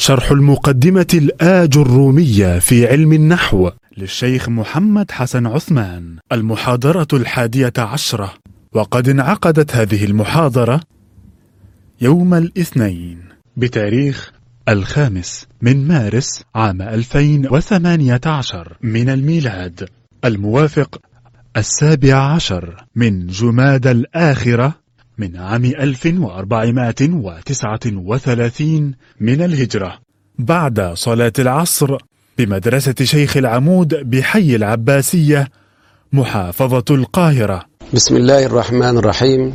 شرح المقدمة الآج الرومية في علم النحو للشيخ محمد حسن عثمان المحاضرة الحادية عشرة. وقد انعقدت هذه المحاضرة يوم الاثنين بتاريخ الخامس من مارس عام 2018 من الميلاد الموافق السابع عشر من جماد الآخرة من عام 1439 من الهجرة. بعد صلاة العصر بمدرسة شيخ العمود بحي العباسية محافظة القاهرة. بسم الله الرحمن الرحيم.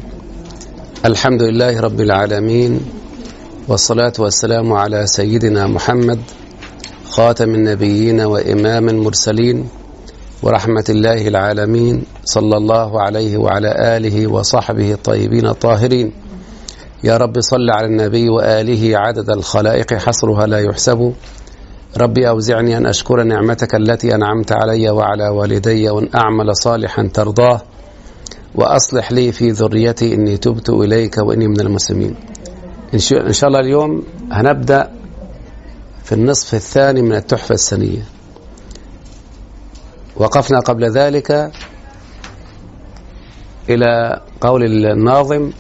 الحمد لله رب العالمين والصلاة والسلام على سيدنا محمد خاتم النبيين وإمام المرسلين ورحمة الله العالمين صلى الله عليه وعلى آله وصحبه الطيبين الطاهرين. يا رب صل على النبي وآله عدد الخلائق حصرها لا يحسب. ربي أوزعني أن أشكر نعمتك التي أنعمت علي وعلى والدي وأن أعمل صالحا ترضاه. وأصلح لي في ذريتي إني تبت إليك وإني من المسلمين. إن شاء الله اليوم هنبدأ في النصف الثاني من التحفة السنية. وقفنا قبل ذلك إلى قول الناظم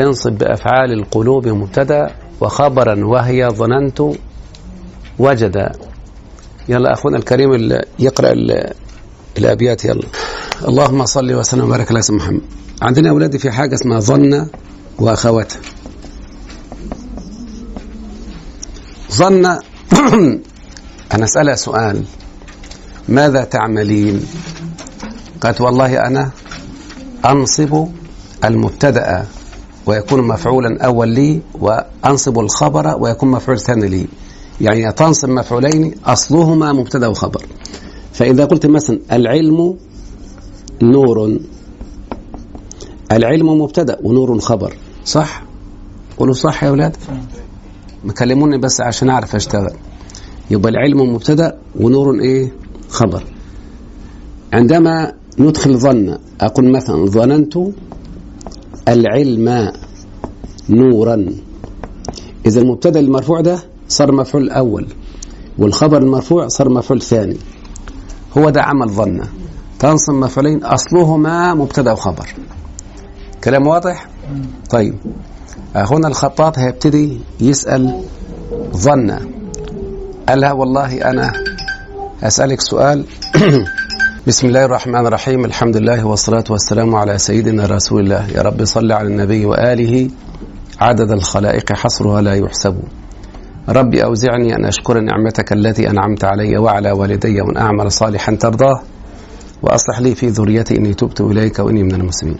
انصب بأفعال القلوب مبتدا وخبرا وهي ظننت وجد. يلا أخونا الكريم يقرأ الأبيات يلا. اللهم صل وسلم وبارك على سيدنا محمد. عندنا أولادي في حاجة اسمها ظن وأخواتها ظن أنا أسألها سؤال. ماذا تعملين؟ قالت والله أنا أنصب المبتدأ ويكون مفعولا أول لي وأنصب الخبر ويكون مفعول ثاني لي. يعني تنصب مفعولين أصلهما مبتدأ وخبر. فإذا قلت مثلا العلم نور العلم مبتدأ ونور خبر صح؟ قولوا صح يا أولاد؟ مكلموني بس عشان أعرف أشتغل. يبقى العلم مبتدأ ونور إيه؟ خبر. عندما ندخل ظن أقول مثلا ظننت العلم نورا. إذا المبتدأ المرفوع ده صار مفعول الأول والخبر المرفوع صار مفعول ثاني هو ده عمل ظن. تنصب مفعولين أصلهما مبتدأ وخبر. كلام واضح؟ طيب. أخونا الخطاط هيبتدي يسأل ظن. قال والله أنا أسألك سؤال. بسم الله الرحمن الرحيم. الحمد لله والصلاة والسلام على سيدنا رسول الله. يا رب صل على النبي وآله. عدد الخلائق حصرها لا يحسب. ربي أوزعني أن أشكر نعمتك التي أنعمت علي وعلى والدي وأن أعمل صالحا ترضاه. وأصلح لي في ذريتي إني تبت إليك وإني من المسلمين.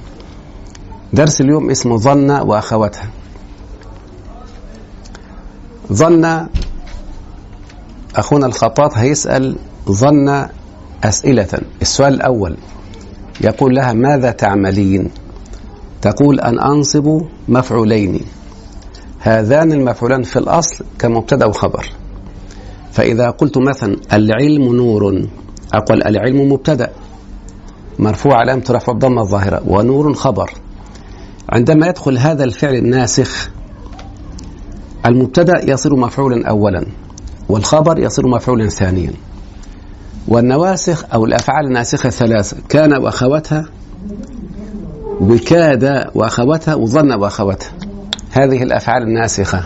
درس اليوم اسمه ظن وأخواتها. ظن أخونا الخطاط هيسأل ظن أسئلة. السؤال الأول يقول لها ماذا تعملين؟ تقول أن أنصب مفعولين. هذان المفعولان في الأصل كمبتدأ وخبر فإذا قلت مثلا العلم نور أقول العلم مبتدأ. مرفوع علامة رفع الضمة الظاهرة ونور خبر. عندما يدخل هذا الفعل الناسخ المبتدأ يصير مفعولا أولا والخبر يصير مفعولا ثانيا. والنواسخ أو الأفعال الناسخة ثلاثة كان وأخواتها وكاد وأخواتها وظن وأخواتها. هذه الأفعال الناسخة.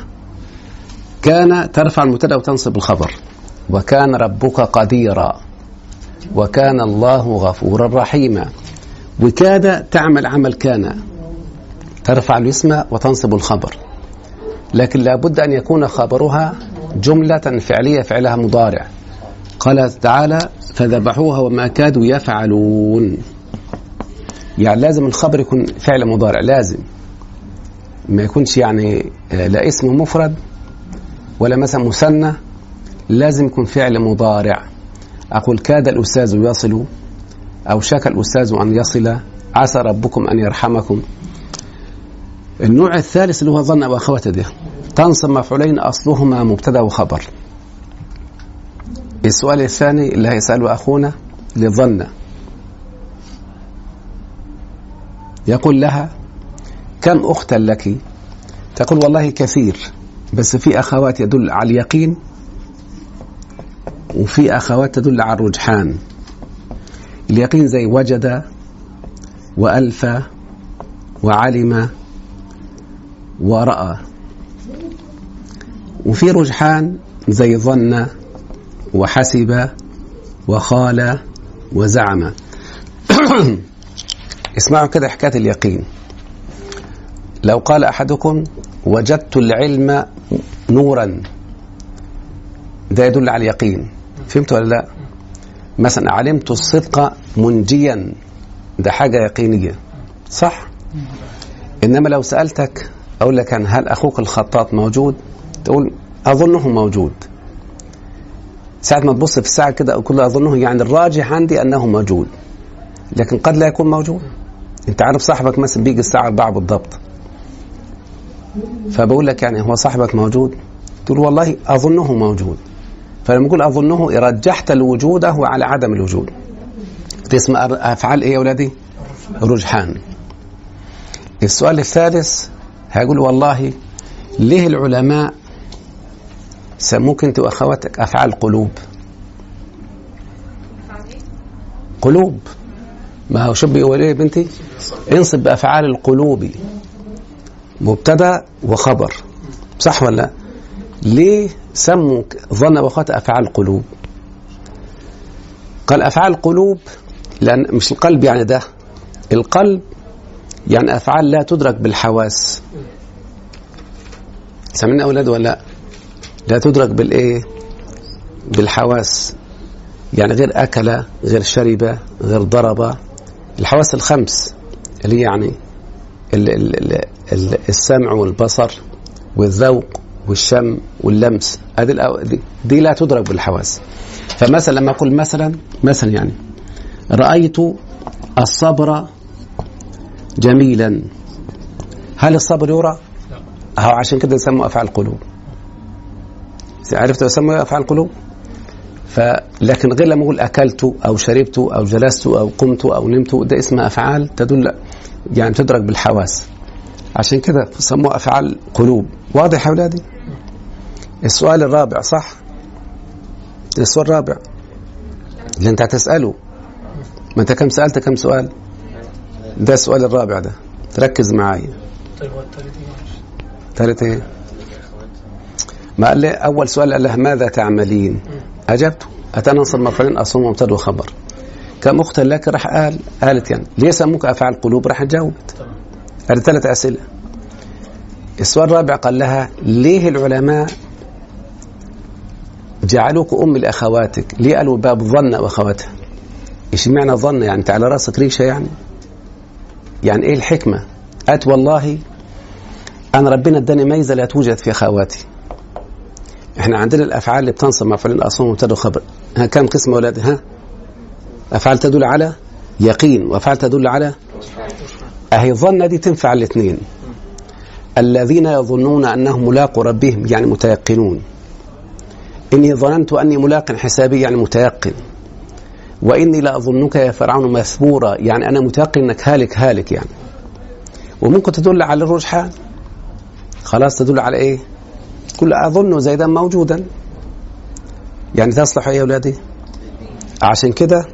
كان ترفع المبتدا وتنصب الخبر. وكان ربك قديرا. وكان الله غفورا رحيما. وكاد تعمل عمل كان. ترفع الاسم وتنصب الخبر. لكن لابد أن يكون خبرها جملة فعلية فعلها مضارع. قال تعالى فذبحوها وما كادوا يفعلون. يعني لازم الخبر يكون فعل مضارع لازم. ما يكونش يعني لا اسم مفرد ولا مثلا مثنى لازم يكون فعل مضارع. أقول كاد الأستاذ يصل أو شك الأستاذ أن يصل. عسى ربكم أن يرحمكم. النوع الثالث اللي هو ظن وأخواته ده. تنصب مفعولين أصلهما مبتدأ وخبر. السؤال الثاني اللي هيسأله أخونا لظن. يقول لها كم أختا لك؟ تقول والله كثير بس في أخوات يدل على اليقين وفي أخوات تدل على الرجحان. اليقين زي وجد وألف وعلم ورأى. وفي رجحان زي ظن. وحسب وخال وزعم. اسمعوا كده حكاية اليقين. لو قال أحدكم وجدت العلم نورا ده يدل على اليقين. فهمت ولا لا؟ مثلا علمت الصدق منجيا ده حاجة يقينية. صح؟ إنما لو سألتك أقول لك هل أخوك الخطاط موجود؟ تقول أظنه موجود. ساعة ما تبص في الساعة كده أقول أظنه يعني الراجح عندي أنه موجود. لكن قد لا يكون موجود. أنت عارف صاحبك مثلا بيجي الساعة 4 بالضبط. فبقول لك يعني هو صاحبك موجود؟ تقول والله أظنه موجود. فلما أقول أظنه رجحت وجوده على عدم الوجود. دي اسمها أفعال إيه يا أولادي رجحان. السؤال الثالث هيقول والله ليه العلماء سموك انت واخواتك أفعال قلوب. قلوب. ما هو شو بيقول إيه بنتي؟ انصب بأفعال القلوب. مبتدأ وخبر. صح ولا لا؟ ليه سموا ظن واخوات أفعال قلوب؟ قال أفعال القلوب لأن مش القلب يعني ده. القلب يعني أفعال لا تدرك بالحواس. سامعين أولاد ولا لا؟ لا تدرك بالإيه؟ بالحواس. يعني غير اكل غير شرب غير ضرب الحواس الخمس اللي يعني ال ال ال السمع والبصر والذوق والشم واللمس. هذه دي لا تدرك بالحواس. فمثلا لما أقول مثلا مثلا يعني رأيت الصبر جميلا. هل الصبر يرى؟ هو عشان كده يسموا أفعال قلوب عرفت يسمى أفعال القلوب؟ فلكن غير لما أقول أكلت أو شربت أو جلست أو قمت أو نمت ده اسمها أفعال تدل يعني تدرك بالحواس. عشان كده سموها أفعال قلوب. واضح يا أولادي؟ السؤال الرابع صح؟ السؤال الرابع. اللي أنت هتسأله. ما أنت كم سألت كم سؤال؟ ده السؤال الرابع ده. تركز معايا. طيب إيه؟ ما قال لي أول سؤال قال له ماذا تعملين؟ اجبته اتانا نصب مفعولين أصوم مبتدا وخبر. كم اخت لك راح قال قالت يعني ليه سموك؟ افعال قلوب راح جاوبت قال ثلاث أسئلة. السؤال الرابع قال لها ليه العلماء جعلوك أم لأخواتك؟ ليه قالوا باب ظن وأخواتها؟ إيش معنى ظن؟ يعني أنت على رأسك ريشة يعني؟ يعني إيه الحكمة؟ قالت والله أنا ربنا اداني ميزة لا توجد في أخواتي. إحنا عندنا الأفعال اللي بتنصب مفعولين أصلا مبتدا خبر. ها كم قسم أولاد؟ ها؟ أفعال تدل على يقين وأفعال تدل على اهي ظن دي تنفع الاثنين. الذين يظنون أنهم ملاقوا ربهم يعني متيقنون. إني ظننت أني ملاق حسابي يعني متيقن. وإني لاظنك يا فرعون مثبورا يعني أنا متيقن إنك هالك هالك يعني. وممكن تدل على الرجحان خلاص تدل على إيه؟ كل أظن زيدا موجودا. يعني تصلح إيه يا أولادي. عشان كده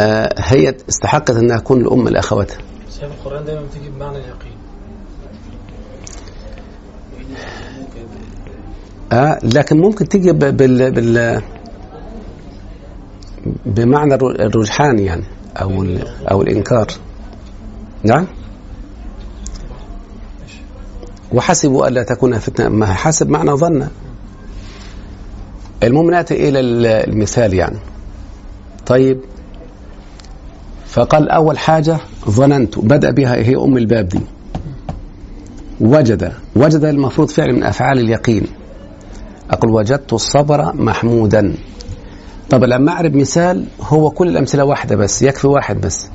آه هي استحقت أنها تكون الأم لأخواتها. بس هي في القرآن دايما بتيجي بمعنى اليقين. آه لكن ممكن تيجي بال بال بمعنى الر- الرجحان يعني أو أو الإنكار. نعم؟ وحسبوا ألا تكون فتنة. ما حسب معنى ظن المهم نأتي إلى ال- المثال يعني. طيب. فقال أول حاجة ظننت بدأ بها هي أم الباب دي. وجد وجد المفروض فعل من أفعال اليقين. أقول وجدت الصبر محمودا. طب لما أعرب مثال هو كل الأمثلة واحدة بس يكفي واحد بس.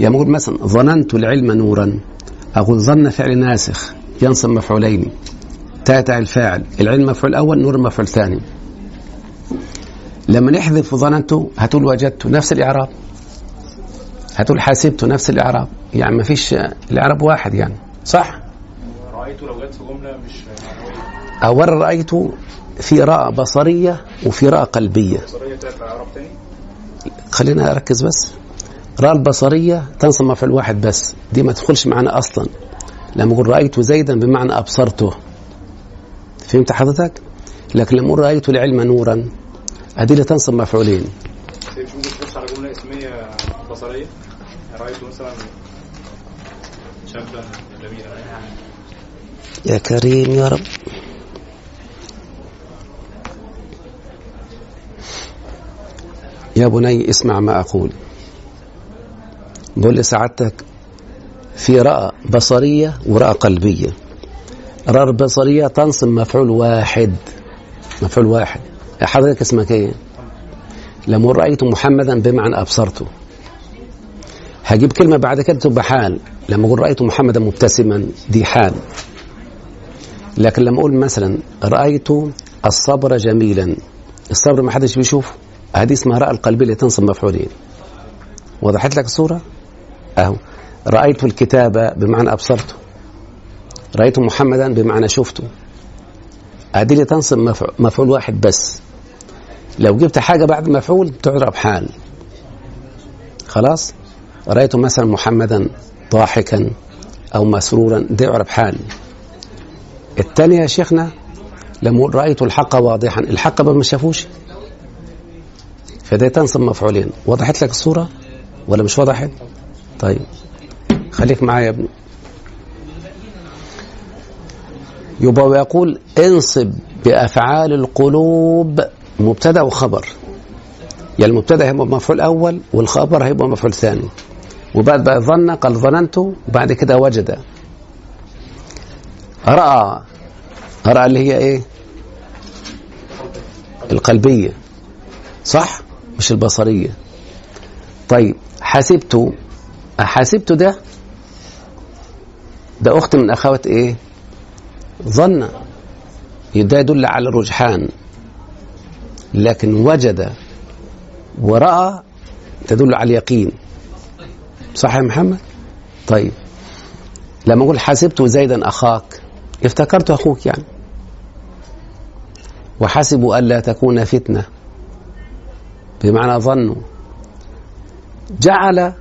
يعني مثلا ظننت العلم نورا. أقول ظن فعل ناسخ. ينصب مفعولين. تاتع الفاعل. العلم مفعول أول نور مفعول ثاني. لما نحذف ظننت هتقول وجدت نفس الإعراب. هتقول حاسبت نفس الإعراب. يعني ما فيش الإعراب واحد يعني. صح؟ رأيته لو جت في جملة مش أولا رأيت في راء بصرية وفي راء قلبية. بصرية إعراب تاني؟ خلينا أركز بس. راء البصرية تنصب مفعول واحد بس. دي ما تدخلش معنا أصلا. لما أقول رأيت زيدا بمعنى أبصرته. فهمت حضرتك؟ لكن لما أقول رأيت العلم نورا هذه اللي تنصب مفعولين. مش ممكن تبص على جملة اسمية بصرية؟ رأيت مثلا شابا جميلا. يا كريم يا رب. يا بني اسمع ما أقول. بقول لسعادتك في رأى بصرية ورأى قلبية. رأى بصرية تنصب مفعول واحد. مفعول واحد. حضرتك اسمك إيه؟ لما رأيت محمدا بمعنى أبصرته. هجيب كلمة بعد كده تبقى حال. لما أقول رأيت محمدا مبتسما دي حال. لكن لما أقول مثلا رأيت الصبر جميلا. الصبر ما حدش بيشوفه. هذه اسمها رأى القلبية اللي تنصب مفعولين. وضحت لك الصورة؟ أهو. رأيت الكتاب بمعنى أبصرته. رأيت محمدا بمعنى شفته. هذه اللي تنصب مفع- مفعول واحد بس. لو جبت حاجة بعد مفعول تعرب حال. خلاص؟ رأيت مثلا محمدا ضاحكا أو مسرورا ده يعرب حال. الثانية يا شيخنا لما رأيت الحق واضحا. الحق ما شافوش؟ فده تنصب مفعولين. وضحت لك الصورة ولا مش وضحت؟ طيب. خليك معايا يا ابني. يبقى ويقول انصب بأفعال القلوب مبتدأ وخبر. يعني المبتدأ هيبقى مفعول أول والخبر هيبقى مفعول ثاني. وبعد بقى ظن قال ظننت وبعد كده وجد. رأى رأى اللي هي إيه؟ القلبية. صح؟ مش البصرية. طيب حسبت حسبت ده ده أخت من أخوات إيه؟ ظن. ده يدل على الرجحان. لكن وجد ورأى تدل على اليقين. صح يا محمد؟ طيب. لما أقول حسبت زيدا أخاك افتكرت أخوك يعني. وحسبوا ألا تكون فتنة. بمعنى ظنوا جعل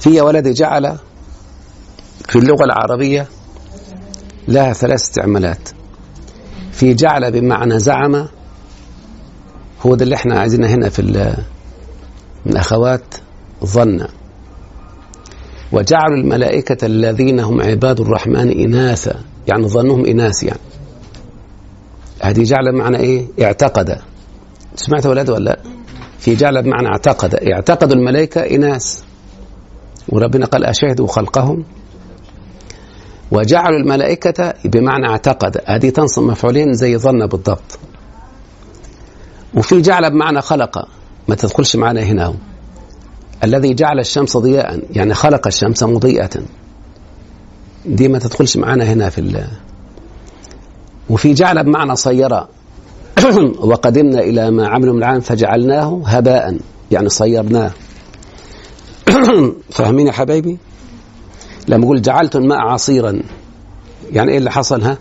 في يا ولدي جعل في اللغة العربية لها ثلاث استعمالات. في جعل بمعنى زعم هو ده اللي إحنا عايزينه هنا في من أخوات ظن. وجعلوا الملائكة الذين هم عباد الرحمن إناثا يعني ظنهم إناث يعني. هذه جعل بمعنى إيه؟ اعتقد. سمعت ولاد ولا لا؟ في جعل بمعنى اعتقد. اعتقدوا الملائكة إناث. وربنا قال أشهدوا خلقهم. وجعلوا الملائكة بمعنى اعتقد. هذه تنصب مفعولين زي ظن بالضبط. وفي جعل بمعنى خلق ما تدخلش معنا هنا. الذي جعل الشمس ضياء يعني خلق الشمس مضيئة. دي ما تدخلش معنا هنا في ال. وفي جعل بمعنى صير. وقدمنا إلى ما عملوا من العام فجعلناه هباء يعني صيرناه. فاهمين يا حبايبي؟ لما أقول جعلت الماء عصيرا يعني إيه اللي حصل ها؟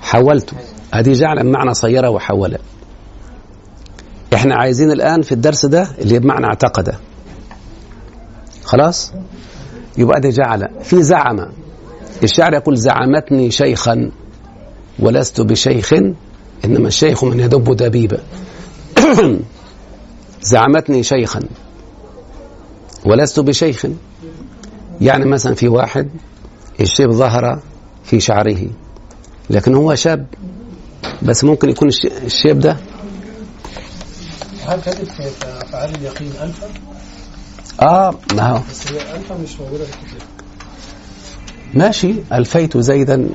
حولته هذه جعل بمعنى صير وحول. إحنا عايزين الآن في الدرس ده اللي بمعنى اعتقد. خلاص؟ يبقى ده جعل. في زعم. الشاعر يقول زعمتني شيخا ولست بشيخ إنما الشيخ من يدب دبيبا زعمتني شيخا ولست بشيخ. يعني مثلا في واحد الشيب ظهر في شعره لكن هو شاب بس ممكن يكون الش- الشيب ده؟ هل كاتب في أفعال اليقين الفا آه ما هو. بس هي الفا مش موجودة في الكتاب. ماشي. ألفيت زيدا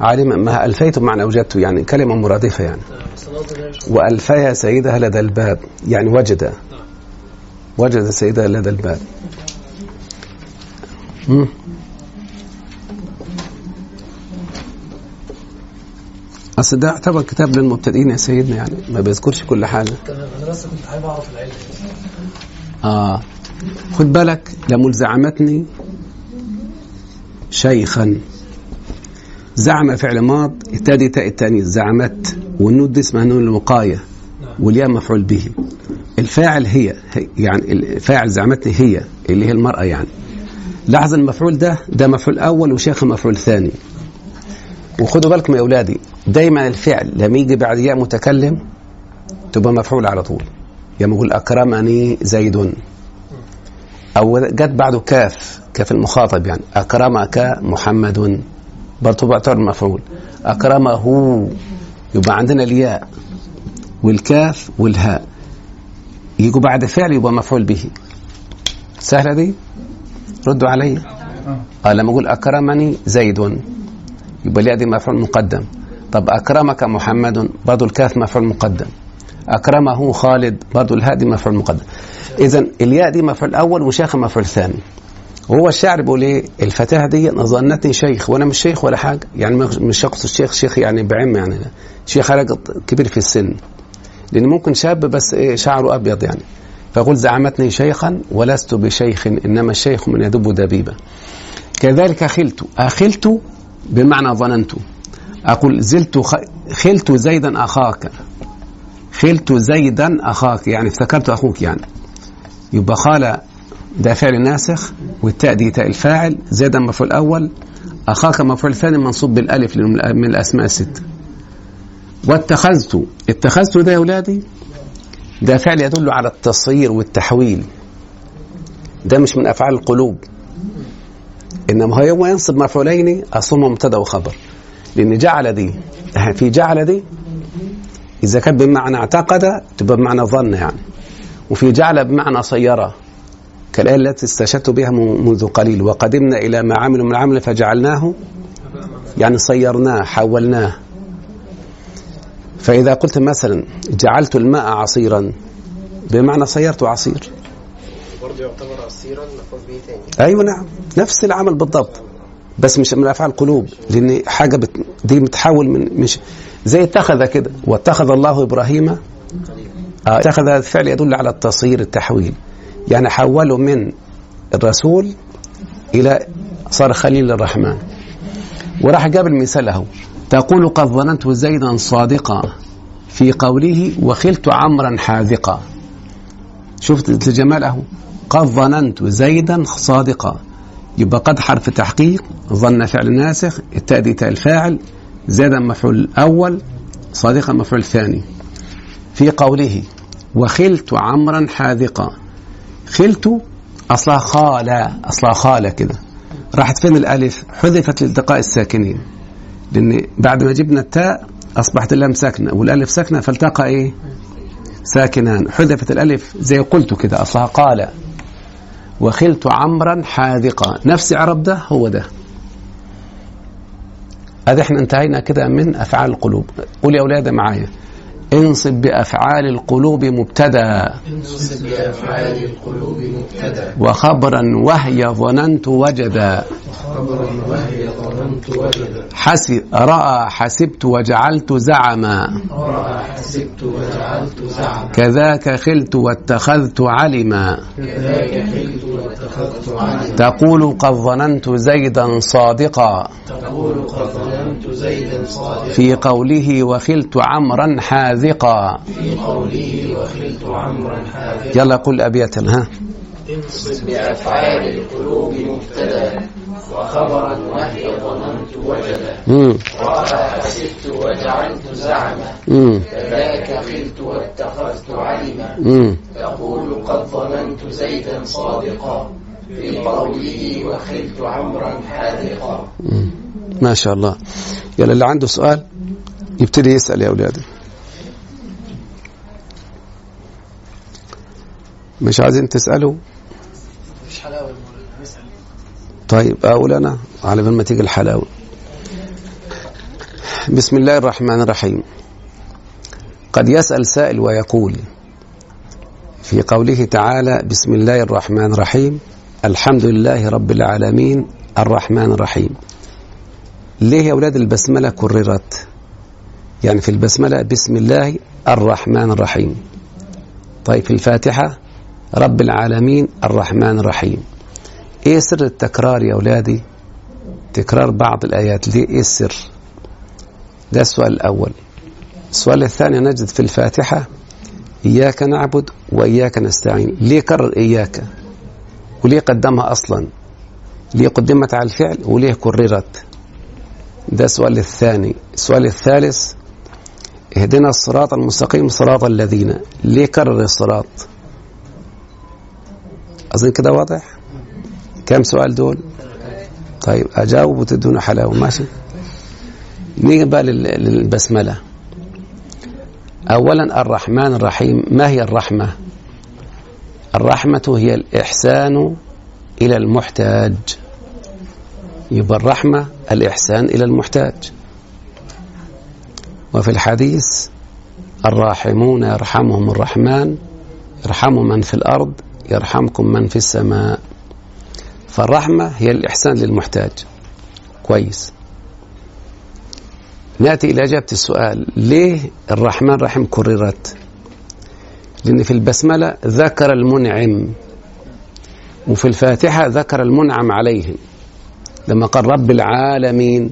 عالما. ما ألفيت بمعنى أوجدت يعني كلمة مرادفة يعني. بس تناظر يا شيخ. وألفيا سيدها لدى الباب يعني وجد. وجد سيدها لدى الباب. أصل ده يعتبر كتاب للمبتدئين يا سيدنا يعني ما بيذكرش كل تمام أنا بس كنت حابب أعرف العلم. آه. خد بالك لما زعمتني شيخا. زعم فعل ماض التادي تاء التانيث زعمت. والنون دي اسمها نون الوقاية والياء مفعول به. الفاعل هي هي- يعني الفاعل زعمتني هي اللي هي المرأة يعني. لاحظ المفعول ده ده مفعول أول وشيخ مفعول ثاني. وخدوا بالكم يا أولادي دايما الفعل لما يجي بعد ياء متكلم تبقى مفعول على طول. يعني يقول أكرمني زيد. أو جت بعده كاف كاف المخاطب يعني. أكرمك محمد. برضه بعتبر مفعول. أكرمه. يبقى عندنا الياء والكاف والهاء. يجوا بعد فعل يبقى مفعول به. سهلة دي ردوا علي. آه لما أقول أكرمني زيد. يبقى الياء دي مفعول مقدم. طب أكرمك محمد؟ برضه الكاف مفعول مقدم. أكرمه خالد؟ برضه الهاء دي مفعول مقدم. إذا الياء دي مفعول أول وشيخ مفعول ثاني. وهو الشاعر بيقول إيه الفتاة دي ظنتني شيخ. وأنا مش شيخ ولا حاجة. يعني مش اقصد شيخ شيخ يعني بعم يعني. شيخ راجل كبير في السن. لأن ممكن شاب بس إيه شعره أبيض يعني. فيقول زعمتني شيخا ولست بشيخ إنما الشيخ من يدب دبيبه. كذلك خلت. أخلت بمعنى ظننت. أقول زلت. خلت زيدا أخاك. خلت زيدا أخاك. يعني افتكرت أخوك يعني. يبقى خال ده فعل ناسخ والتاء دي تاء الفاعل. زيدا مفعول اول أخاك مفعول ثاني منصوب بالألف لأنه من الأسماء الست. واتخذت. اتخذت ده يا أولادي؟ ده فعل يدل على التصغير والتحويل. ده مش من أفعال القلوب. إنما هو يوم ينصب مفعولين اصلهما مبتدأ وخبر. لأن جعل دي في جعل دي إذا كانت بمعنى اعتقد تبقى بمعنى ظن يعني. وفي جعل بمعنى صيرة كالآية التي استشهدت بها منذ قليل. وقدمنا إلى ما عملوا من عمل فجعلناه يعني صيرناه حولناه. فإذا قلت مثلا جعلت الماء عصيرا بمعنى صيرت عصير. برضه يعتبر عصيرا مفعول به تاني. أيوة نعم. نفس العمل بالضبط. بس مش من أفعال القلوب لأن حاجة بت... دي متحول من مش زي اتخذ كده. واتخذ الله إبراهيم آه اتخذ الفعل يدل على التصغير التحويل. يعني حوله من الرسول إلى صار خليل الرحمن. وراح جاب المثال له تقول قد ظننت زيدا صادقا في قوله وخلت عمرا حاذقا. شفت الجمال اهو. قد ظننت زيدا صادقا. يبقى قد حرف تحقيق ظن فعل ناسخ التأدي تاء الفاعل زيدا مفعول أول صادقا مفعول ثاني في قوله وخلت عمرا حاذقا. خلت اصلها خالة اصلها خالة كده. راحت فين الألف؟ حذفت لالتقاء الساكنين. لأن بعد ما جبنا التاء أصبحت اللام ساكنة والألف ساكنة فالتقى إيه؟ ساكنان. حذفت الألف زي قلت كده أصلها قال. وخلت عمرا حاذقا. نفس عرب ده هو ده. هذا إحنا انتهينا كده من أفعال القلوب. قول يا أولاد معايا. انصب بأفعال القلوب مبتدأ. انصب بأفعال القلوب مبتدأ. وخبرا وهي ظننت وجدا. وهي ظننت وجدا. حسب رأى حسبت وجعلت زعما. رأى حسبت وجعلت زعما. كذاك خلت واتخذت علما. كذاك خلت واتخذت علما. تقول قد ظننت زيدا صادقا. تقول قد ظننت زيدا صادقا. في قوله وخلت عمرا حاذقا في قوله وخلت عمرا حاذقا يلا قل ابياتا ها. انصب بأفعال القلوب مبتدا وخبرا وهي ظننت وجدا. رأى حسبت وجعلت زعما. كذاك خلت واتخذت علما. تقول قد ظننت زيدا صادقا. في قوله وخلت عمرا حاذقا. ما شاء الله. يلا اللي عنده سؤال يبتدي يسأل يا أولادي مش عايزين تسألوا؟ مفيش نسال طيب أقول أنا على بال ما تيجي الحلاوة. بسم الله الرحمن الرحيم. قد يسأل سائل ويقول في قوله تعالى بسم الله الرحمن الرحيم الحمد لله رب العالمين الرحمن الرحيم. ليه يا أولاد البسملة كررت؟ يعني في البسملة بسم الله الرحمن الرحيم. طيب في الفاتحة رب العالمين الرحمن الرحيم. إيه سر التكرار يا أولادي؟ تكرار بعض الآيات. ليه إيه السر؟ ده السؤال الأول. السؤال الثاني نجد في الفاتحة إياك نعبد وإياك نستعين. ليه كرر إياك؟ وليه قدمها أصلا؟ ليه قدمت على الفعل وليه كررت؟ ده السؤال الثاني. السؤال الثالث اهدنا الصراط المستقيم صراط الذين. ليه كرر الصراط؟ أظن كده واضح؟ كم سؤال دول؟ طيب أجاوب وتدونا حلاوة ماشي. نيجي بقى لل- للبسملة. أولا الرحمن الرحيم ما هي الرحمة؟ الرحمة هي الإحسان إلى المحتاج. يبقى الرحمة الإحسان إلى المحتاج. وفي الحديث الراحمون يرحمهم الرحمن يرحم من في الأرض يرحمكم من في السماء. فالرحمة هي الإحسان للمحتاج. كويس. نأتي إلى إجابة السؤال. ليه الرحمن الرحيم كررت؟ لأن في البسملة ذكر المنعم وفي الفاتحة ذكر المنعم عليهم لما قال رب العالمين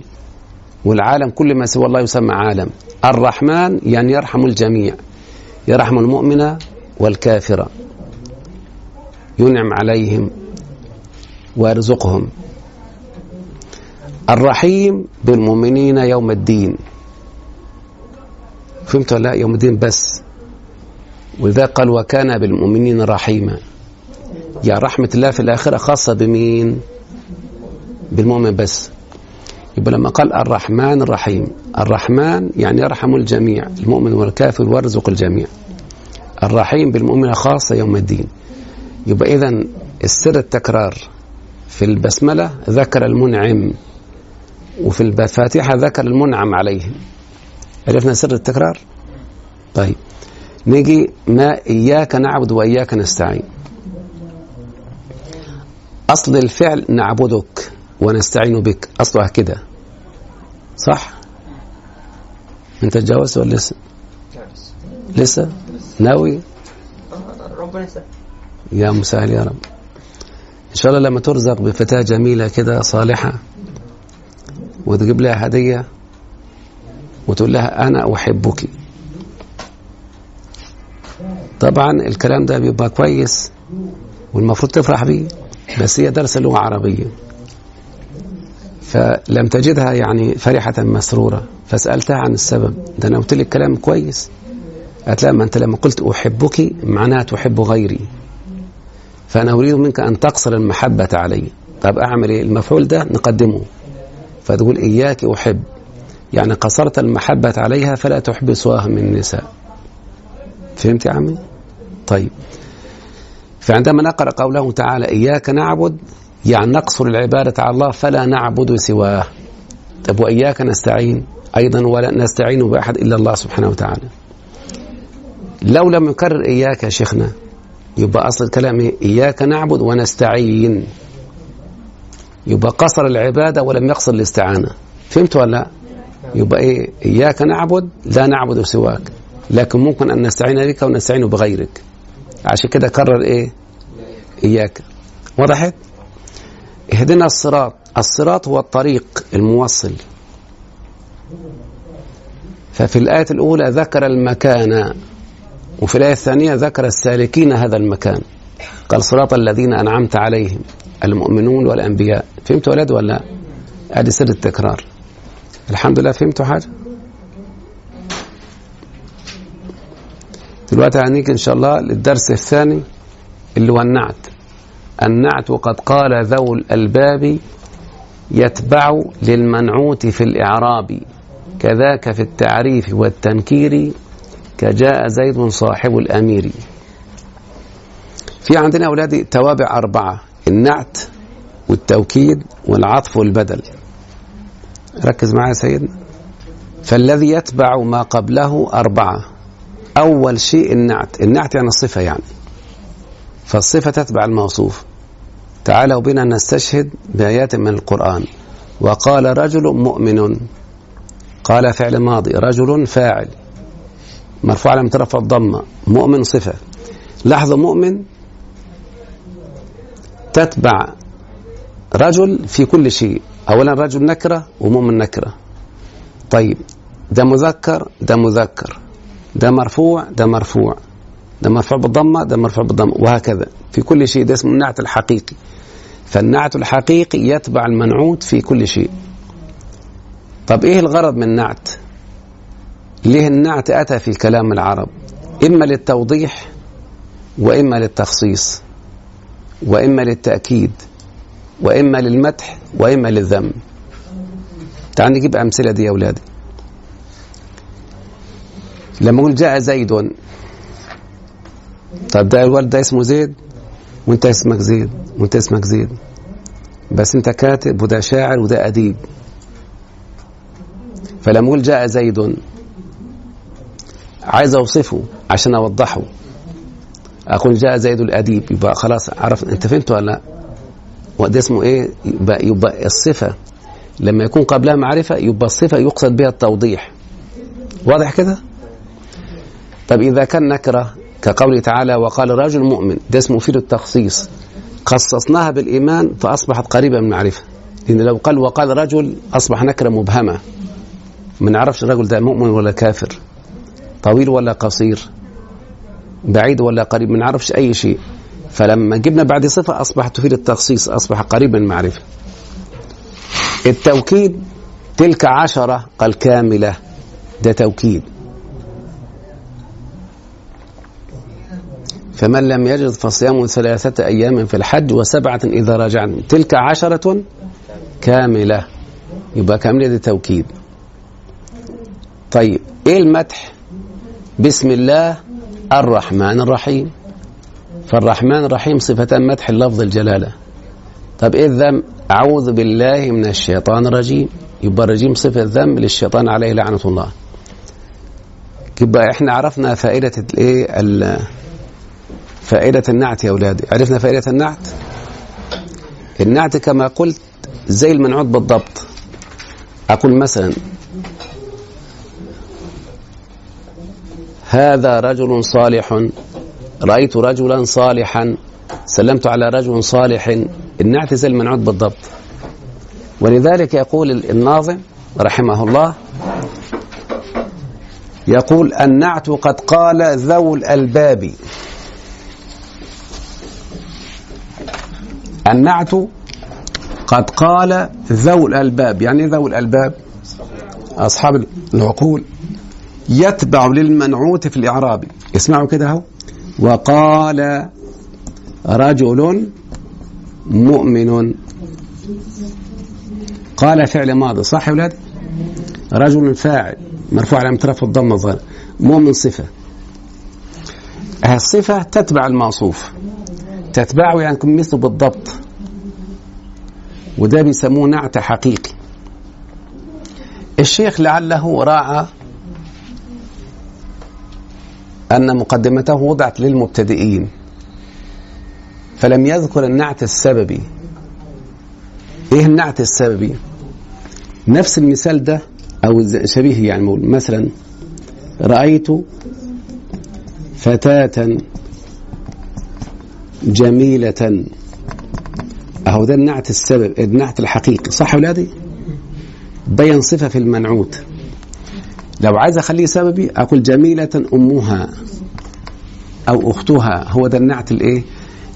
والعالم كل ما سوى الله يسمى عالم. الرحمن يعني يرحم الجميع يرحم المؤمن والكافر. ينعم عليهم ويرزقهم. الرحيم بالمؤمنين يوم الدين. فهمت ولا لا؟ يوم الدين بس. ولذا قال وكان بالمؤمنين رحيما. يا رحمة الله في الآخرة خاصة بمين؟ بالمؤمن بس. يبقى لما قال الرحمن الرحيم الرحمن يعني يرحم الجميع المؤمن والكافر ويرزق الجميع. الرحيم بالمؤمن خاصة يوم الدين. يبقى إذا السر التكرار في البسملة ذكر المنعم وفي الفاتحة ذكر المنعم عليهم عرفنا سر التكرار؟ طيب. نيجي ما إياك نعبد وإياك نستعين. أصل الفعل نعبدك ونستعين بك أصلها كده. صح؟ أنت تجاوزت ولا لسه؟ لسه؟ ناوي؟ ربنا يسهل. يا مسهل يا رب. إن شاء الله لما ترزق بفتاة جميلة كده صالحة وتجيب لها هدية وتقول لها أنا أحبك. طبعا الكلام ده بيبقى كويس والمفروض تفرح بيه بس هي درس لغة عربية. فلم تجدها يعني فرحة مسرورة. فسألتها عن السبب. ده أنا قلت لك كلام كويس. قالت لا ما أنت لما قلت أحبك معناها تحب غيري. فأنا أريد منك أن تقصر المحبة علي. طب أعمل إيه؟ المفعول ده نقدمه. فتقول إياك أحب. يعني قصرت المحبة عليها فلا تحب سواها من النساء فهمت يا عمي؟ طيب. فعندما نقرأ قوله تعالى إياك نعبد يعني نقصر العبادة على الله فلا نعبد سواه. طب وإياك نستعين؟ أيضا ولا نستعين بأحد إلا الله سبحانه وتعالى. لو لم يكرر إياك يا شيخنا يبقى أصل الكلام إيه؟ إياك نعبد ونستعين. يبقى قصر العبادة ولم يقصر الاستعانة. فهمت ولا لا؟ يبقى إيه؟ إياك نعبد لا نعبد سواك. لكن ممكن أن نستعين بك ونستعين بغيرك. عشان كده كرر إيه؟ إياك. وضحت؟ اهدنا الصراط. الصراط هو الطريق الموصل. ففي الآية الأولى ذكر المكان. وفي الآية الثانية ذكر السالكين هذا المكان. قال صراط الذين أنعمت عليهم المؤمنون والأنبياء. فهمت ولد ولا؟ لا؟ ادي سر التكرار. الحمد لله فهمتوا حاجة؟ دلوقتي هنيجي إن شاء الله للدرس الثاني اللي هو النعت. النعت قد قال ذو الألباب يتبع للمنعوت في الإعراب. كذاك في التعريف والتنكير كجاء زيد صاحب الأمير. في عندنا أولادي توابع أربعة النعت والتوكيد والعطف والبدل. ركز معايا يا سيدنا. فالذي يتبع ما قبله أربعة. أول شيء النعت. النعت يعني الصفة يعني. فالصفة تتبع الموصوف. تعالوا بنا نستشهد بآيات من القرآن. وقال رجل مؤمن. قال فعل ماضي. رجل فاعل. مرفوع على رفع الضمة مؤمن صفة. لحظة مؤمن تتبع رجل في كل شيء. أولا رجل نكرة ومؤمن نكرة. طيب ده مذكر ده مذكر. ده مرفوع ده مرفوع. ده مرفوع بالضمة ده مرفوع بالضمة وهكذا. في كل شيء ده اسمه النعت الحقيقي. فالنعت الحقيقي يتبع المنعوت في كل شيء. طب إيه الغرض من النعت؟ ليه النعت أتى في كلام العرب إما للتوضيح وإما للتخصيص وإما للتأكيد وإما للمدح وإما للذم. تعال نجيب أمثلة دي يا أولادي. لما أقول جاء زيد طب ده الولد ده اسمه زيد؟ وأنت اسمك زيد وأنت اسمك زيد. بس أنت كاتب وده شاعر وده أديب. فلما أقول جاء زيد عايز اوصفه عشان اوضحه. أقول جاء زيد الاديب يبقى خلاص عرف انت فهمت ولا لا؟ وده اسمه إيه؟ يبقى, يبقى الصفة لما يكون قبلها معرفة يبقى الصفة يقصد بها التوضيح. واضح كده؟ طب إذا كان نكرة كقوله تعالى وقال رجل مؤمن ده اسمه مفيد التخصيص. خصصناها بالإيمان فأصبحت قريبة من المعرفة. لأن لو قال وقال رجل أصبح نكرة مبهمة. ما نعرفش الرجل ده مؤمن ولا كافر. طويل ولا قصير؟ بعيد ولا قريب؟ ما نعرفش أي شيء. فلما جبنا بعد صفة أصبحت تفيد التخصيص أصبح قريبا من المعرفة التوكيد تلك عشرة قال كاملة. ده توكيد. فمن لم يجد فصيام ثلاثة أيام في الحج وسبعة إذا رجعتم تلك عشرة كاملة. يبقى كاملة دي توكيد. طيب إيه المدح؟ بسم الله الرحمن الرحيم. فالرحمن الرحيم صفتان مدح اللفظ الجلالة. طب إيه الذم أعوذ بالله من الشيطان الرجيم. يبقى الرجيم صفة ذم للشيطان عليه لعنة الله. يبقى إحنا عرفنا فائدة الإيه؟ فائدة النعت يا أولادي. عرفنا فائدة النعت؟ النعت كما قلت زي المنعوت بالضبط. أقول مثلا هذا رجل صالح. رأيت رجلا صالحا. سلمت على رجل صالح. النعت زي المنعوت بالضبط. ولذلك يقول الناظم رحمه الله يقول النعت قد قال ذو الألباب. النعت قد قال ذو الألباب. يعني ذو الألباب؟ أصحاب العقول. يتبع للمنعوت في الإعراب. اسمعوا كده أهو. وقال رجل مؤمن. قال فعل ماضي صح يا ولاد؟ رجل فاعل مرفوع على رفع الضمه الظاهر. مؤمن صفة. الصفة تتبع الموصوف. تتبعه يعني يكون مثله بالضبط. وده بيسموه نعت حقيقي. الشيخ لعله راعى أن مقدمته وضعت للمبتدئين فلم يذكر النعت السببي. إيه النعت السببي؟ نفس المثال ده أو شبيه يعني مثلا رأيت فتاة جميلة. أهو ده النعت السبب النعت الحقيقي صح يا ولادي؟ بين صفة في المنعوت. لو عايز أخليه سببي أقول جميلة أمها أو أختها هو ده النعت الإيه؟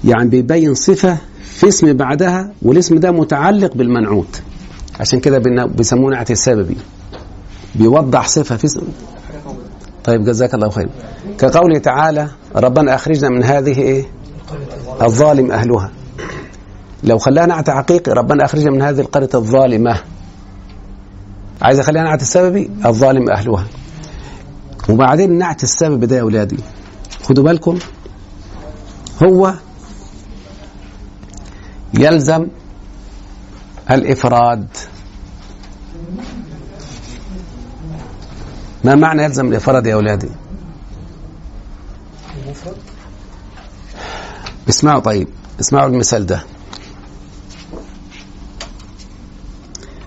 يعني بيبين صفة في اسم بعدها والاسم ده متعلق بالمنعوت. عشان كده بيسموه نعت السببي. بيوضح صفة في اسم طيب جزاك الله خير. كقوله تعالى ربنا أخرجنا من هذه إيه؟ الظالم أهلها. لو خلاها نعت حقيقي ربنا أخرجنا من هذه القرية الظالمة. عايز اخليها نعت السببي؟ الظالم أهلها. وبعدين نعت السبب ده يا أولادي. خدوا بالكم؟ هو يلزم الإفراد. ما معنى يلزم الإفراد يا أولادي؟ اسمعوا طيب اسمعوا المثال ده.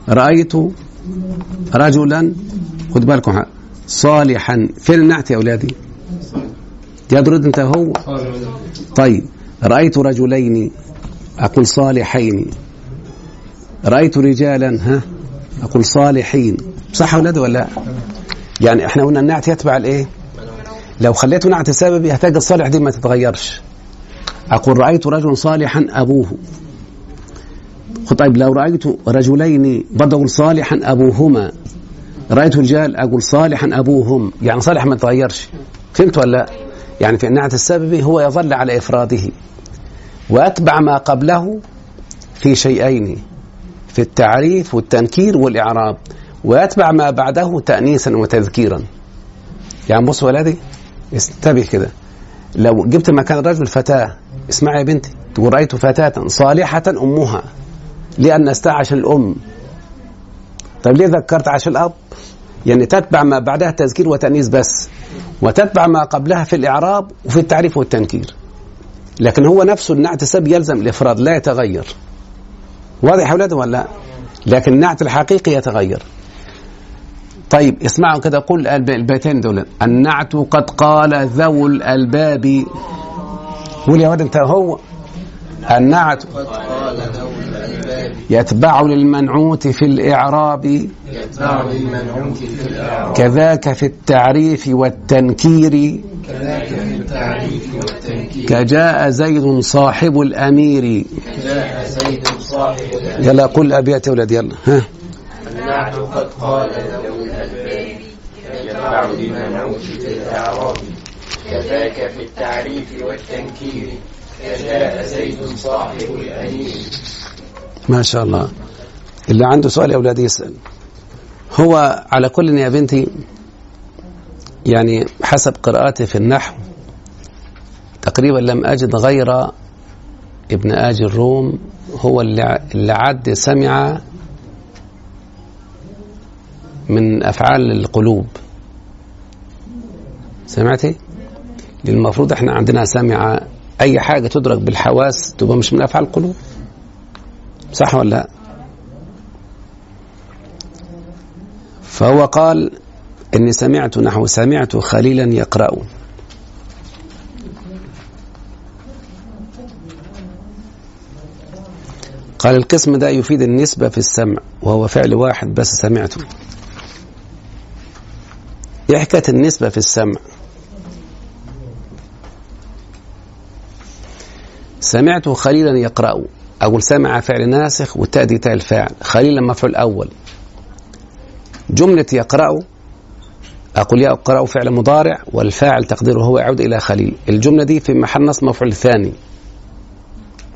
رأيت رجلا خد بالكم صالحا فين النعت يا أولادي. يدرد أنت هو؟ طيب رأيت رجلين أقول صالحين. رأيت رجالا ها أقول صالحين. صح يا أولاد ولا لا؟ يعني إحنا قلنا النعت يتبع الإيه؟ لو خليته نعت سببي هتجد الصالح دي ما تتغيرش. أقول رأيت رجلا صالحا أبوه. طيب لو رأيت رجلين أقول صالحا أبوهما. رأيت رجال أقول صالحا أبوهم. يعني صالح ما تغيرش. فهمت ولا لا؟ يعني في النعت السببي هو يظل على إفراده. وأتبع ما قبله في شيئين في التعريف والتنكير والإعراب. ويتبع ما بعده تأنيسا وتذكيرا. يعني بص ولدي استنتبه كده. لو جبت مكان الرجل فتاة. اسمعي يا بنتي. تقول رأيت فتاة صالحة أمها. لأن عشان الأم. طيب ليه ذكرت عشان الأب؟ يعني تتبع ما بعدها تذكير وتأنيث بس وتتبع ما قبلها في الإعراب وفي التعريف والتنكير. لكن هو نفسه النعت يلزم الإفراد لا يتغير. واضح يا ولا لا؟ لكن النعت الحقيقي يتغير. طيب اسمعوا كده قل الب- البيتين دول. النعت قد قال ذو الألباب. قول يا ولد انت هو النعت قال ذو الألباب يتبع للمنعوت في الإعراب. يتبع للمنعوت في الإعراب. كذاك في التعريف والتنكير. كذاك في التعريف والتنكير. كجاء زيد صاحب الأمير. جاء زيد صاحب الأمير. يلا قل أبيات يا ولد يلا. ها. النعت قد قال ذو الألباب يتبع للمنعوت في الإعراب. كذاك في التعريف والتنكير. كجاء زيد صاحب الأمير. ما شاء الله. اللي عنده سؤال يا أولاد يسأل. هو على كل يا بنتي يعني حسب قراءتي في النحو تقريبا لم أجد غير ابن آج الروم هو اللي اللي عد سمع من أفعال القلوب. سمعتي؟ المفروض إحنا عندنا سمع أي حاجة تدرك بالحواس تبقى مش من أفعال القلوب. صح ولا لا؟ فهو قال إني سمعت نحو سمعت خليلا يقرأ قال القسم ده يفيد النسبة في السمع وهو فعل واحد بس سمعته. حكاية النسبة في السمع. سمعت خليلا يقرأ أقول سمع فعل ناسخ وتأتي تاء الفاعل. خليلا مفعول أول. جملة يقرأ أقول يقرأ فعل مضارع والفاعل تقديره هو يعود إلى خليل. الجملة دي في محل نصب مفعول ثاني.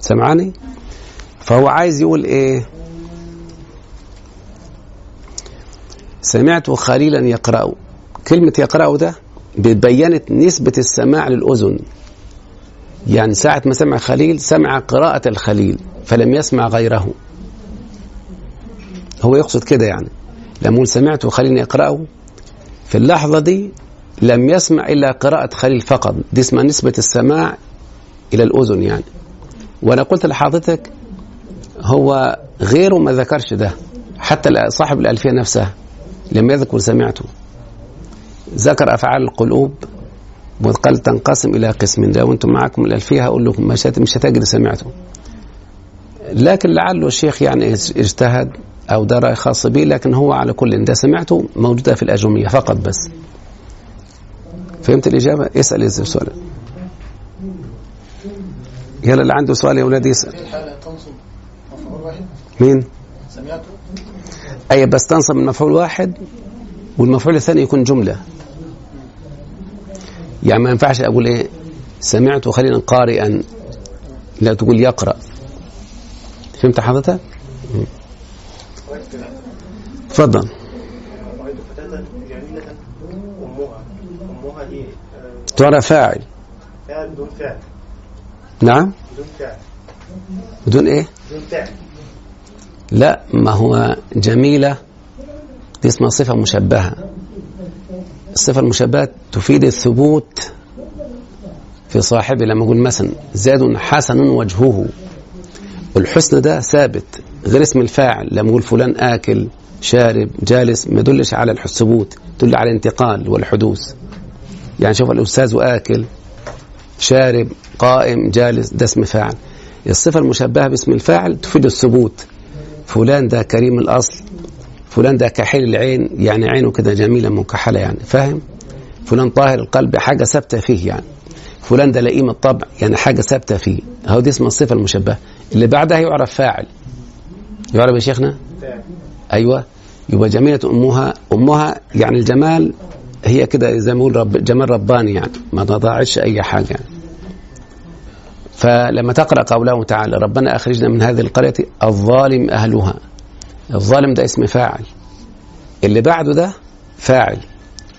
سمعاني؟ فهو عايز يقول إيه؟ سمعت خليلا يقرأ. كلمة يقرأ ده بينت نسبة السماع للأذن. يعني ساعة ما سمع خليل سمع قراءة الخليل فلم يسمع غيره. هو يقصد كده يعني. لما يقول سمعت خليل يقرأه. في اللحظة دي لم يسمع إلا قراءة خليل فقط. دي اسمها نسبة السماع إلى الأذن يعني. وأنا قلت لحضرتك هو غيره ما ذكرش ده. حتى صاحب الألفية نفسها لم يذكر سمعته. ذكر أفعال القلوب وقال تنقسم إلى قسمين لو أنتم معكم الألفية هقول لكم مش هت- مش هتجد سمعته. لكن لعله الشيخ يعني اجتهد أو ده رأي خاص به لكن هو على كل ده سمعته موجودة في الأجومية فقط بس. فهمت الإجابة؟ اسأل يزر سؤال. يلا اللي عنده سؤال يا أولاد يسأل. مين؟ سمعته. أي بس تنصب من مفعول واحد والمفعول الثاني يكون جملة. يعني ما ينفعش أقول إيه؟ سمعت خليلا قارئا لا تقول يقرأ. فهمت حضرتك؟ تفضل. ترى فاعل. فعل بدون فعل نعم. بدون فعل بدون إيه؟ بدون فعل لا ما هو جميلة. دي اسمها صفة مشبهة. الصفة المشبهة تفيد الثبوت في صاحبه لما أقول مثلا زاد حسن وجهه. الحسن ده ثابت غير اسم الفاعل لما أقول فلان آكل شارب جالس ما يدلش على الثبوت يدل على الانتقال والحدوث. يعني شوف الأستاذ واكل شارب قائم جالس ده اسم فاعل. الصفة المشبهة باسم الفاعل تفيد الثبوت. فلان ده كريم الأصل فلان ده كحيل العين يعني عينه كده جميلة مكحلة يعني فاهم؟ فلان طاهر القلب حاجة ثابتة فيه يعني. فلان ده لئيم الطبع يعني حاجة ثابتة فيه. هو دي اسم الصفة المشبهة. اللي بعدها يعرف فاعل. يعرف يا شيخنا؟ أيوة. يبقى جميلة أمها. أمها يعني الجمال هي كده زي ما يقول رب جمال رباني يعني ما ضاعتش أي حاجة يعني. فلما تقرأ قوله تعالى ربنا أخرجنا من هذه القرية الظالم أهلها. الظالم ده اسم فاعل. اللي بعده ده فاعل.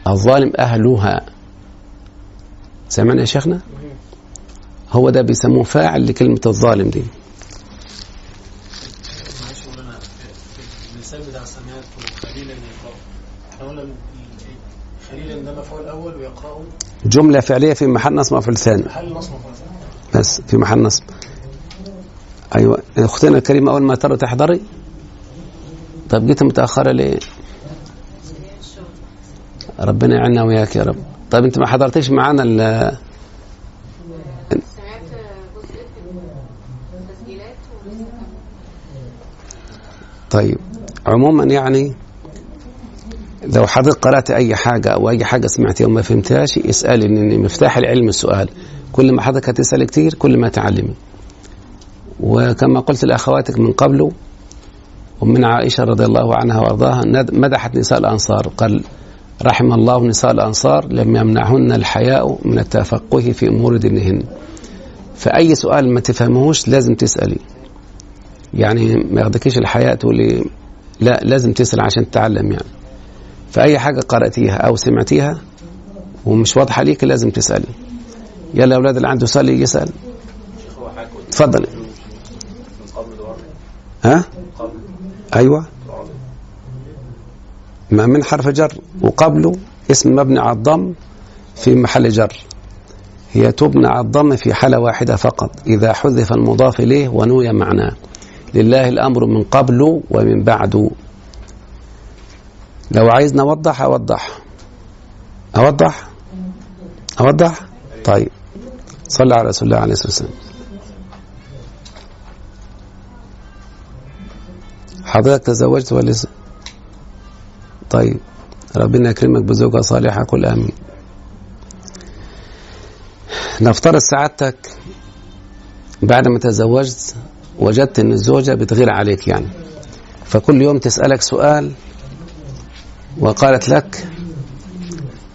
الظالم أهلها. سمعنا يا شيخنا؟ هو ده بيسموه فاعل لكلمة الظالم دي. جملة فعلية في محل نصب مفعول ثاني. بس في محل نصب. أيوة. أختنا الكريمة أول ما ترى تحضري. طب جيت متأخرة ليه؟ ربنا يعيننا وياك يا رب. طيب أنت ما حضرتيش معانا ال طيب عموما يعني لو حضرتك قرأت أي حاجة أو أي حاجة سمعتيها وما فهمتهاش اسألي إن مفتاح العلم السؤال كل ما حضرتك هتسأل كتير كل ما تعلمي. وكما قلت لأخواتك من قبل ومن عائشة رضي الله عنها وأرضاها مدحت نساء الأنصار. قال رحم الله نساء الأنصار لم يمنعهن الحياء من التفقه في أمور دينهن. فأي سؤال ما تفهمهوش لازم تسألي. يعني ما ياخدكيش الحياء تقولي لا لازم تسأل عشان تتعلم يعني. فأي حاجة قرأتيها أو سمعتيها ومش واضحة ليك لازم تسألي. يلا يا أولاد اللي عنده سؤال يسأل. هو حاجة كنت اتفضل من قبل دور ها؟ أيوة. ما من حرف جر وقبله اسم مبني على الضم في محل جر. هي تبنى على الضم في حالة واحدة فقط. إذا حذف المضاف إليه ونوي معناه. لله الأمر من قبل ومن بعد. لو عايز نوضح أوضح. أوضح؟ أوضح؟ طيب. صلى على رسول الله عليه الصلاة والسلام حضرتك تزوجت ولا لسه؟ طيب ربنا يكرمك بزوجة صالحة قل آمين. نفترض سعادتك بعد ما تزوجت وجدت إن الزوجة بتغير عليك يعني. فكل يوم تسألك سؤال وقالت لك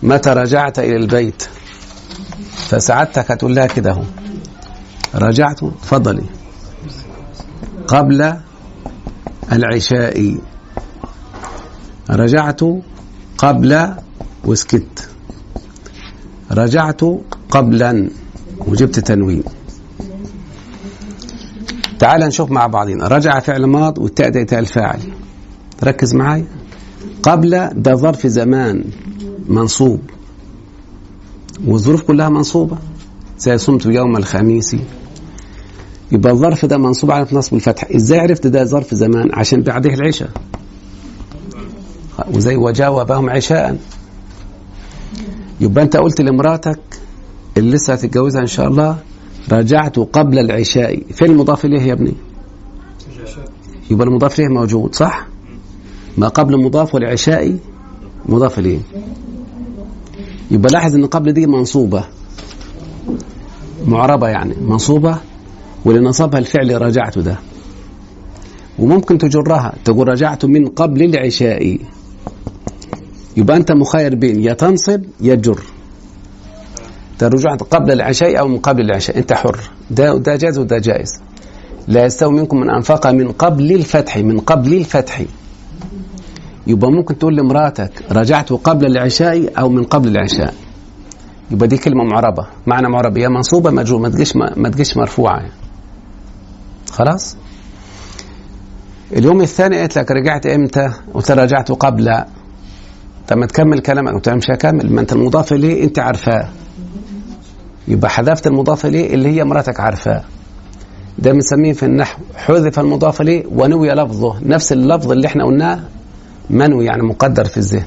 متى رجعت إلى البيت؟ فسعادتك هتقول لها كده أهو رجعت تفضلي. قبل العشاء. رجعت قبل وسكت. رجعت قبلا وجبت تنوين. تعال نشوف مع بعضنا رجع فعل ماض والتاء تاء الفاعل. ركز معي قبل ده ظرف زمان منصوب. والظروف كلها منصوبة. زي صمت يوم الخميس. يبقى الظرف ده منصوب على نصب الفتح. إزاي عرفت ده ظرف زمان؟ عشان بعده العشاء. وزي وجاوبهم عشاء. يبقى أنت قلت لمراتك اللي لسه هتتجوزها إن شاء الله رجعت قبل العشاء. فين المضاف إليه يا ابني؟ يبقى المضاف إليه موجود صح؟ ما قبل المضاف والعشاء مضاف إليه. يبقى لاحظ إن قبل دي منصوبة. معربة يعني. منصوبة؟ واللي نصبها الفعل رجعت ده. وممكن تجرها تقول رجعت من قبل العشاء. يبقى أنت مخير بين يا تنصب يا تجر. رجعت قبل العشاء أو من قبل العشاء أنت حر. ده ده جائز وده جائز. لا يستوي منكم من أنفق من قبل الفتح من قبل الفتح. يبقى ممكن تقول لمراتك رجعت قبل العشاء أو من قبل العشاء. يبقى دي كلمة معربة. معنى معربة يا منصوبة مجرور ما تجيش ما تجيش مرفوعة. خلاص؟ اليوم الثاني قلت لك رجعت إمتى؟ قلت رجعت قبل. طب ما تكمل كلامك. قلت مش هكمل ما أنت المضاف إليه أنت عارفاه. يبقى حذفت المضاف إليه اللي هي مراتك عارفاه. ده بنسميه في النحو حذف المضاف إليه ونوي لفظه. نفس اللفظ اللي إحنا قلناه منوي يعني مقدر في الذهن.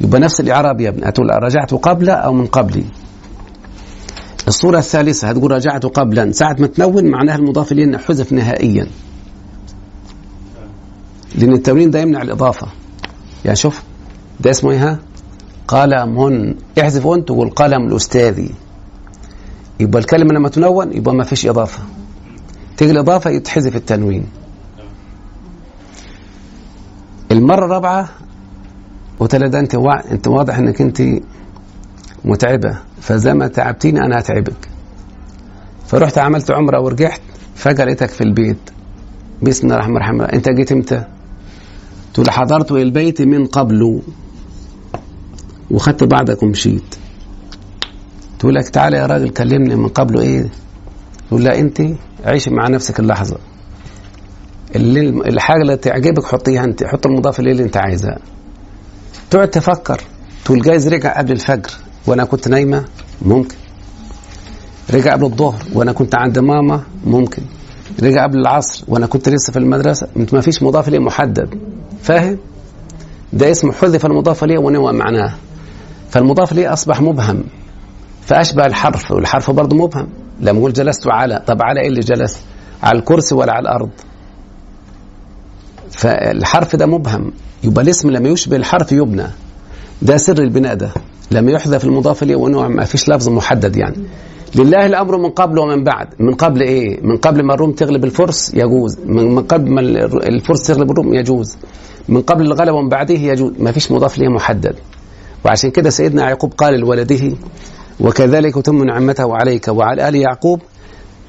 يبقى نفس الإعراب يا ابني. هتقول رجعت قبل أو من قبلي؟ الصورة الثالثة هتقول رجعت قبلا. ساعة ما تنون معناها المضاف إليه حذف نهائيا. لأن التنوين ده يمنع الإضافة. يعني شوف ده اسمه إيه؟ قلم. احذف أنت تقول قلم الأستاذي. يبقى الكلمة لما تنون يبقى ما فيش إضافة. تيجي الإضافة يتحذف التنوين. المرة الرابعة قلت لها ده أنت. أنت واضح إنك أنت متعبة. فزي ما تعبتيني أنا هتعبك فرحت عملت عمرة ورجعت فجأة لقيتك في البيت. بسم الله الرحمن الرحيم. أنت جيت إمتى؟ تقول حضرت البيت من قبل وخدت بعضك ومشيت. تقول لك تعالى يا راجل كلمني من قبله إيه؟ تقول لا أنت عيشي مع نفسك اللحظة. اللي الحاجة اللي تعجبك حطيها أنت حط المضاف اللي أنت عايزاه تقعد تفكر. تقول جايز رجع قبل الفجر. وأنا كنت نايمة ممكن. رجع قبل الظهر وأنا كنت عند ماما ممكن. رجع قبل العصر وأنا كنت لسه في المدرسة ما فيش مضاف إليه محدد. فاهم؟ ده اسمه حذف المضاف إليه ونوى معناه. فالمضاف إليه أصبح مبهم. فأشبه الحرف والحرف برضه مبهم. لما أقول جلست على طب على إيه اللي جلس على الكرسي ولا على الأرض؟ فالحرف ده مبهم. يبقى الاسم لما يشبه الحرف يبنى. ده سر البناء ده. لما يحذف المضاف إليه وانه ما فيش لفظ محدد يعني. لله الأمر من قبل ومن بعد. من قبل إيه؟ من قبل ما الروم تغلب الفرس يجوز. من قبل ما الفرس تغلب الروم يجوز. من قبل الغلبه ومن بعده يجوز. ما فيش مضاف ليه محدد. وعشان كده سيدنا يعقوب قال لولده وكذلك تم نعمته عليك وعلى آل يعقوب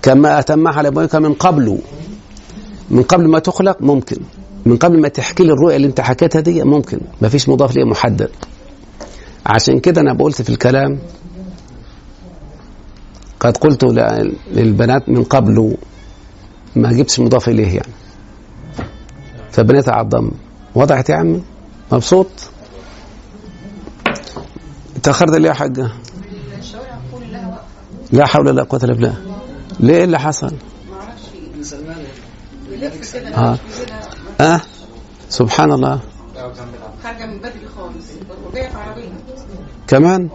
كما أتمها على أبويك من قبل. من قبل ما تخلق ممكن. من قبل ما تحكي لي الرؤيا اللي انت حكيتها دي ممكن. ما فيش مضاف ليه محدد. عشان كده أنا قلت في الكلام قد قلت للبنات من قبل ما جبتش مضاف إليه يعني. فبنيتها على الضم وضحت يا عمي؟ مبسوط؟ تاخرت ليه يا حاجة؟ لا حول ولا قوة إلا بالله. ليه إيه اللي حصل؟ آه آه سبحان الله. خارجة من بدري خالص. وجاية في عربية. كمان؟ أنتوا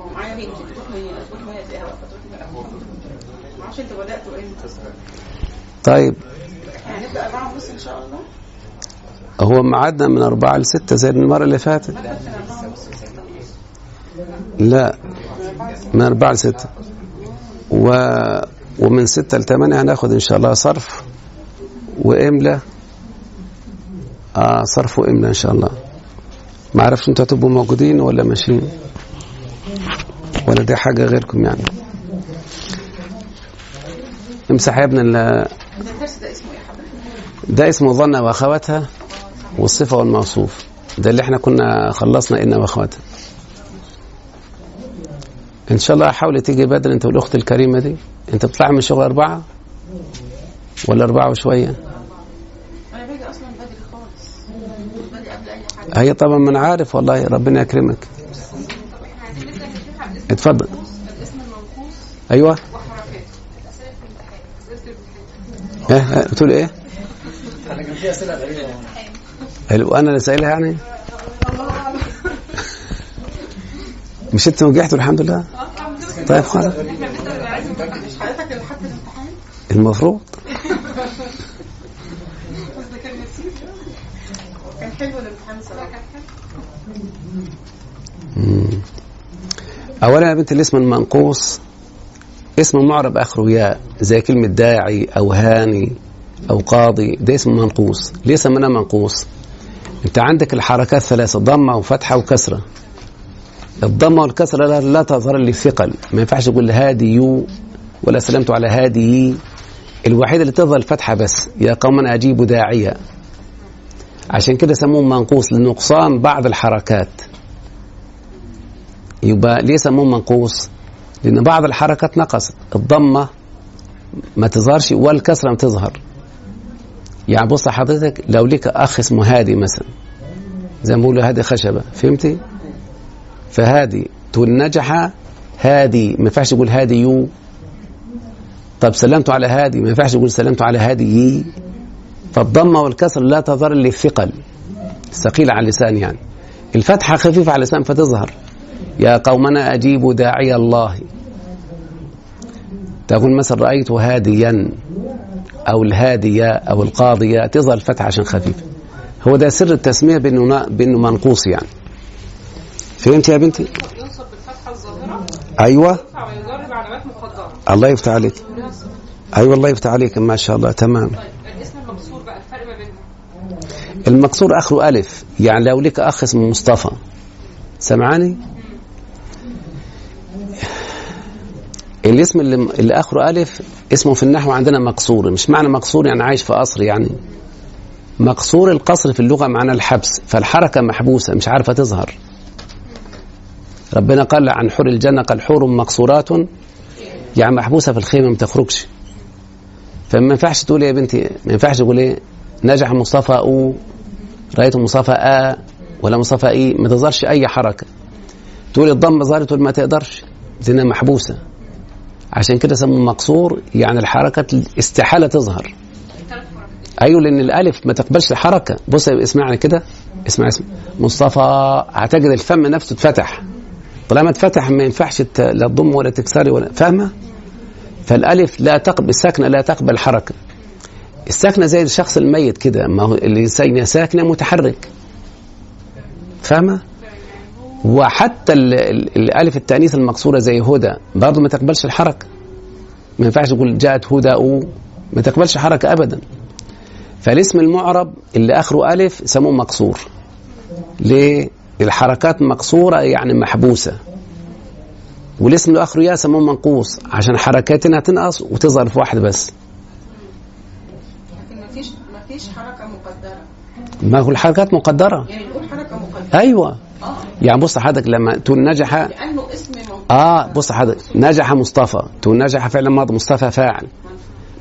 طيب. هو ميعادنا من أربعة لستة زي المرة اللي فاتت. لا من أربعة لستة و... ومن ستة لثمانية هناخد إن شاء الله صرف وإملة. آه صرف وإملة إن شاء الله. ما أنتوا هتبقوا موجودين ولا ماشيين؟ ولا دي حاجة غيركم يعني. امسح يا ابن ال- ده اسمه ظن واخواتها والصفة والموصوف. ده اللي إحنا كنا خلصنا إن واخواتها. إن شاء الله حاول تيجي بدري أنت والأخت الكريمة دي. أنت بتطلع من الشغل أربعة؟ ولا أي حاجة. هي طبعا من عارف والله ربنا يكرمك عايزين نبدا نفتح الاسم اتفضل. الاسم المنقوص؟ أيوه. وحركاته اسئله في الامتحان اسئله الامتحان آه آه، بتقول إيه؟ أنا كان في أسئلة غريبة. حلو. أنا اللي سائلها يعني؟ مش أنت نجحت الحمد لله. طيب خلاص. المفروض بس ده كان نسيت كان حلو الامتحان صراحة اولا يا بنت الاسم المنقوص اسم معرب آخره ياء زي كلمة داعي أو هاني أو قاضي ده اسم منقوص. ليه سميناه منقوص؟ أنت عندك الحركات ثلاثة ضمة وفتحة وكسرة. الضمة والكسرة لا, تظهر للثقل. ما ينفعش تقول هادي يو ولا سلمت على هادي الوحيده اللي تظهر الفتحة بس يا قوم اجيبوا داعيا عشان كده سموه منقوص لنقصان بعض الحركات. يبقى ليه سموه منقوص؟ لأن بعض الحركات نقصت. الضمة ما تظهرش والكسرة ما تظهر. يعني بص حضرتك لو ليك أخ اسمه هادي مثلا زي ما بيقولوا هادي خشبة فهمتي؟ فهادي تقول نجح هادي ما ينفعش يقول هادي يو. طب سلمت على هادي ما ينفعش يقول سلمت على هادي فالضمة والكسر لا تظهر للثقل ثقيلة على اللسان يعني. الفتحة خفيفة على اللسان فتظهر. يا قومنا أجيبوا داعي الله. تقول مثلا رأيت هاديا أو الهادية أو القاضية. تظهر الفتحة عشان خفيفة هو ده سر التسمية بأنه بأنه منقوص يعني. فهمت يا بنتي؟ ينصب بالفتحة الظاهرة؟ مقدرة. الله يفتح عليك. أيوه الله يفتح عليك ما شاء الله. تمام. طيب الاسم المقصور بقى الفرق ما بينهم؟ المقصور آخره ألف. يعني لو لك أخ اسمه مصطفى. سمعاني؟ الاسم اللي, اللي آخره ألف اسمه في النحو عندنا مقصور. مش معنى مقصور يعني عايش في قصر يعني. مقصور القصر في اللغة معنى الحبس. فالحركة محبوسة مش عارفة تظهر. ربنا قال عن حور الجنة قال حور مقصورات. يعني محبوسة في الخيمة ما تخرجش. فما ينفعش تقول يا بنتي؟ ما ينفعش تقول إيه؟ نجح مصطفى أو رأيت مصطفى أ ولا مصطفى إي. ما تظهرش أي حركة. تقول الضم ظهرت ما تقدرش. لانها محبوسة. عشان كده سموه مقصور يعني الحركة استحالة تظهر. أيوه لأن الألف ما تقبلش الحركة. بص اسمعني كده. اسمع اسمع مصطفى هتجد الفم نفسه اتفتح. طالما اتفتح ما ينفعش لا تضم ولا تكسري ولا فاهمة؟ فالألف لا تقبل الساكنه لا تقبل حركه الساكنة زي الشخص الميت كده ما هو الانسان ساكنه متحرك. فاهمة؟ وحتى ال- ال- الألف التانيث المكسوره زي هدى برضه ما تقبلش الحركة. ما ينفعش تقول جاءت هدى أو ما تقبلش حركة ابدا. فالاسم المعرب اللي آخره ألف سموه مقصور. ليه؟ الحركات مقصورة يعني محبوسة. والاسم اللي آخره يا سموه منقوص. عشان حركاتنا تنقص وتظهر في واحد بس. لكن مفيش مفيش حركة مقدرة. ما هو الحركات مقدرة. يعني نقول حركة مقدرة. أيوه. يعني بص حضرتك لما تقول نجح لأنه اسم آه بص حضرتك نجح مصطفى. تقول نجح فعل ماضي مصطفى فاعل.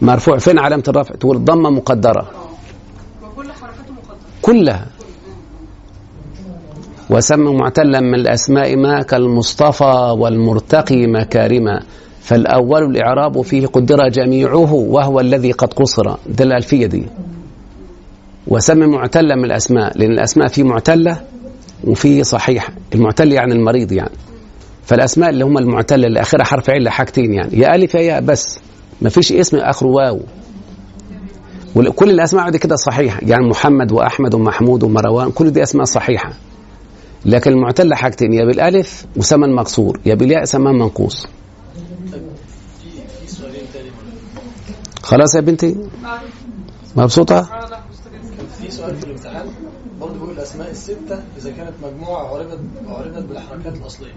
مرفوع فين علامة الرفع؟ تقول ضمة مقدرة. وكل حركاته مقدرة. كلها. وسمى معتلا من الأسماء ما كالمصطفى والمرتقي مكارما. فالأول الإعراب فيه قدر جميعه وهو الذي قد قصر. ده الألفية دي. وسمى معتلا من الأسماء لأن الأسماء في معتلة. وفي صحيح المعتل يعني المريض يعني. فالأسماء اللي هم المعتله اللي آخرها حرف عله حاجتين يعني. يا ألف يا ياء بس. ما فيش اسم اخره واو. وكل الأسماء دي كده صحيحة. يعني محمد وأحمد ومحمود ومروان كل دي أسماء صحيحة. لكن المعتله حاجتين يا بالألف وسمى مكسور يا بالياء سمى منقوص. خلاص يا بنتي؟ مبسوطة؟ في سؤال في الامتحان؟ الأسماء الستة إذا كانت مجموعة عربت عربت بالحركات الأصلية.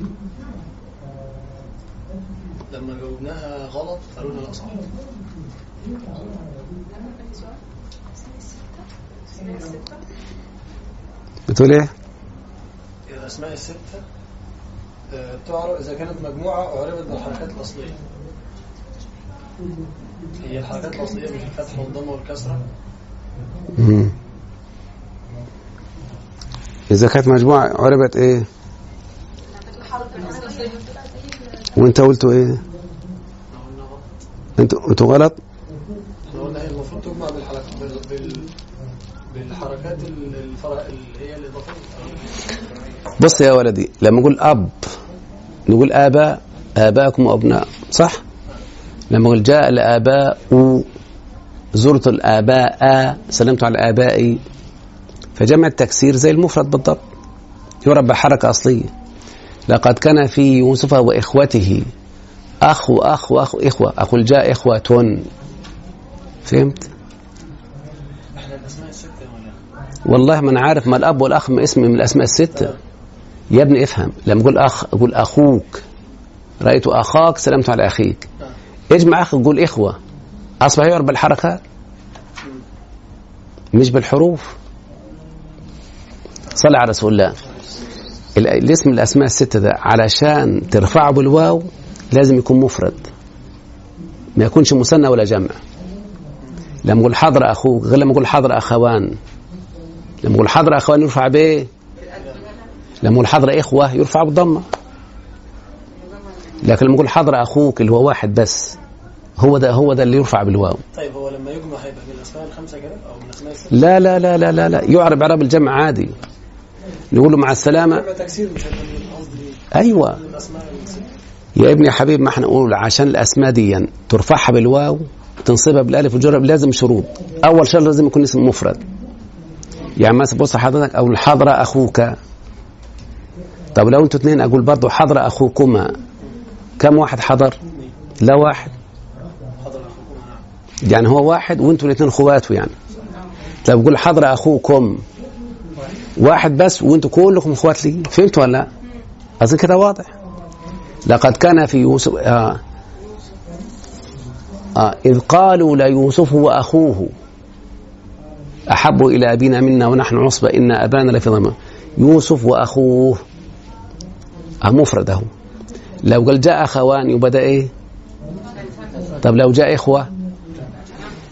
لما جاوبناها غلط قالوا لنا لا صح. بتقول إيه؟ الأسماء الستة آه، تعرف إذا كانت مجموعة عربت بالحركات الأصلية. هي الحركات الأصلية مش الفتح والضمه والكسرة. اذا كانت مجموعة. عربت إيه؟ وأنت قلتوا غلط أنتوا أنتوا غلط؟ المفروض تجمع بالحركات بال... بال... بالحركات ال- الفرق اللي هي بص يا ولدي لما نقول أب نقول آباء آباءكم وأبناء صح؟ لما نقول جاء الاباء زرت الآباء سلمت على آبائي. فجمع التكسير زي المفرد بالضبط. يعرب بحركه أصلية. لقد كان في يوسف وإخوته. أخ واخ واخ إخوة. أقول جاء إخوة. فهمت؟ والله ما أنا عارف ما الأب والأخ ما اسم من الأسماء الستة. يا ابني افهم. لما أقول أخ أقول أخوك. رأيت أخاك سلمت على أخيك. اجمع أخ قول إخوة. أصبح يعرف بالحركات مش بالحروف. صلى على رسول الله. ال- الاسم الأسماء الستة ده علشان ترفعه بالواو لازم يكون مفرد. ما يكونش مثنى ولا جمع. لما أقول حضر أخوك غير لما أقول حضر أخوان. لما أقول حضر أخوان يرفع بايه؟ لما أقول حضر إخوة يرفع بالضمة. لكن لما نقول حضر أخوك اللي هو واحد بس هو ده هو ده اللي يرفع بالواو. طيب هو لما يجمع هيبقى من الأسماء الخمسة كده أو من الأسماء الستة؟ لا لا لا لا لا لا يعرب اعراب الجمع عادي. نقول له مع من الأسماء السته يا ابني يا حبيب ما إحنا نقول عشان الأسماء دي ترفعها بالواو تنصبها بالألف والجر لازم شروط. أول شرط لازم يكون اسم مفرد. يعني مثلا بص حضرتك أو حضر أخوك. طب لو أنتوا اثنين أقول برضه حضر أخوكما. كم واحد حضر؟ لا واحد. يعني هو واحد وانتوا الاثنين اخواته يعني. طب بقول حضر أخوكم. واحد بس وانتوا كلكم اخوات لي. فهمتوا ولا لا؟ أظن كده واضح. لقد كان في يوسف آه آه إذ قالوا ليوسف وأخوه أحب إلى أبينا منا ونحن عصبة إن أبانا لفي ضمان يوسف وأخوه مفرد أهو لو قال جاء أخوان يبقى ده إيه؟ طب لو جاء إخوة؟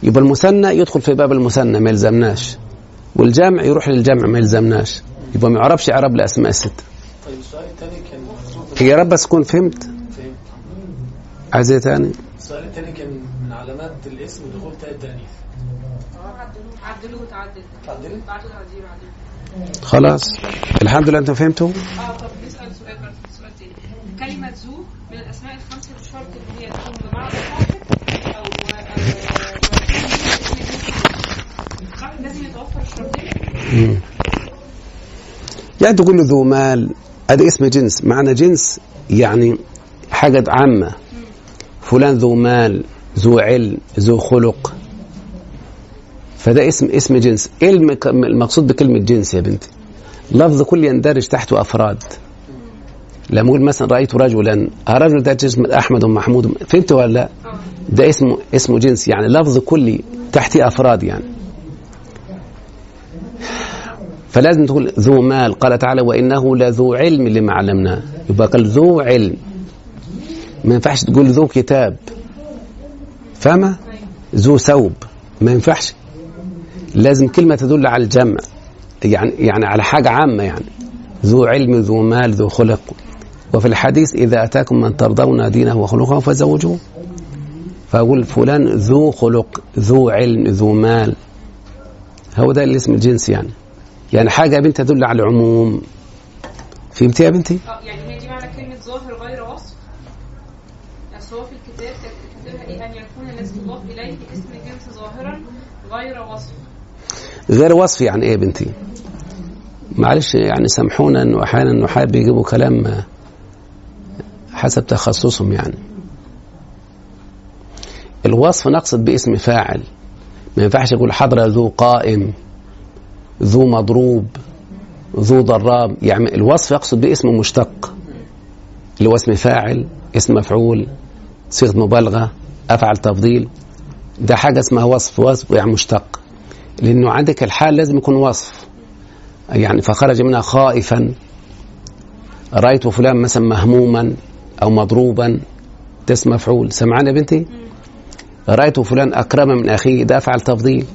يبقى المثنى يدخل في باب المثنى ما يلزمناش. والجمع يروح للجمع ما يلزمناش. يبقى ما يعرفش إعراب الأسماء الست طيب السؤال الثاني كان هي رب بس تكون فهمت؟ فهمت عايز إيه تاني؟ السؤال الثاني كان من علامات الاسم دخول تاء التأنيث. عدلوه وتعدل خلاص. الحمد لله. أنتم فهمتوا آه طب نسأل سؤال برضه سؤال تاني. كلمة ذو من الأسماء الخمسة بشرط ان هي تكون بمعنى صاحب أو آه، صح لازم يتوفر الشرطين يعني تقول له ذو مال. هذا اسم جنس. معنى جنس يعني حاجة عامة. فلان ذو مال ذو علم ذو خلق. فده اسم اسم جنس. إيه المقصود بكلمة جنس يا بنتي؟ لفظ كل يندرج تحته أفراد. لما أقول مثلا رأيت رجلا الرجل ده اسم أحمد ومحمود. فهمت ولا لا؟ ده اسمه اسمه جنس. يعني لفظ كلي تحته أفراد يعني. فلازم تقول ذو مال. قال تعالى وإنه لذو علم لما علمناه يبقى قال ذو علم. ما ينفعش تقول ذو كتاب. فاهمة؟ ذو ثوب. ما ينفعش. لازم كلمة تدل على الجمع. يعني يعني على حاجة عامة يعني. ذو علم ذو مال ذو خلق. وفي الحديث إذا أتاكم من ترضون دينه وخلقه فزوجوه. فأقول فلان ذو خلق ذو علم ذو مال. هو ده الاسم الجنسي يعني. يعني حاجة يا بنت تدل على العموم فهمتي يا بنتي؟ آه يعني هي دي معنى كلمة ظاهر غير وصف اصل هو في الكتاب كاتبها إيه أن يكون الذي يضاف إليه اسم جنس ظاهرا غير وصف غير وصف يعني إيه يا بنتي؟ معلش يعني سامحونا إنه أحيانا النحاة بيجيبوا كلام آه، حسب تخصصهم يعني. الوصف نقصد باسم فاعل ما ينفعش أقول حضر ذو قائم ذو مضروب ذو ضراب يعني الوصف يقصد باسم مشتق. اللي هو اسم فاعل اسم مفعول صيغة مبالغة أفعل تفضيل. ده حاجة اسمها وصف وصف يعني مشتق. لأنه عندك الحال لازم يكون وصف. يعني فخرج منها خائفا. رأيت فلان مثلا مهموما أو مضروبا. ده اسم مفعول. سمعان يا بنتي؟ رأيت فلان اكرم من أخيه ده أفعل تفضيل.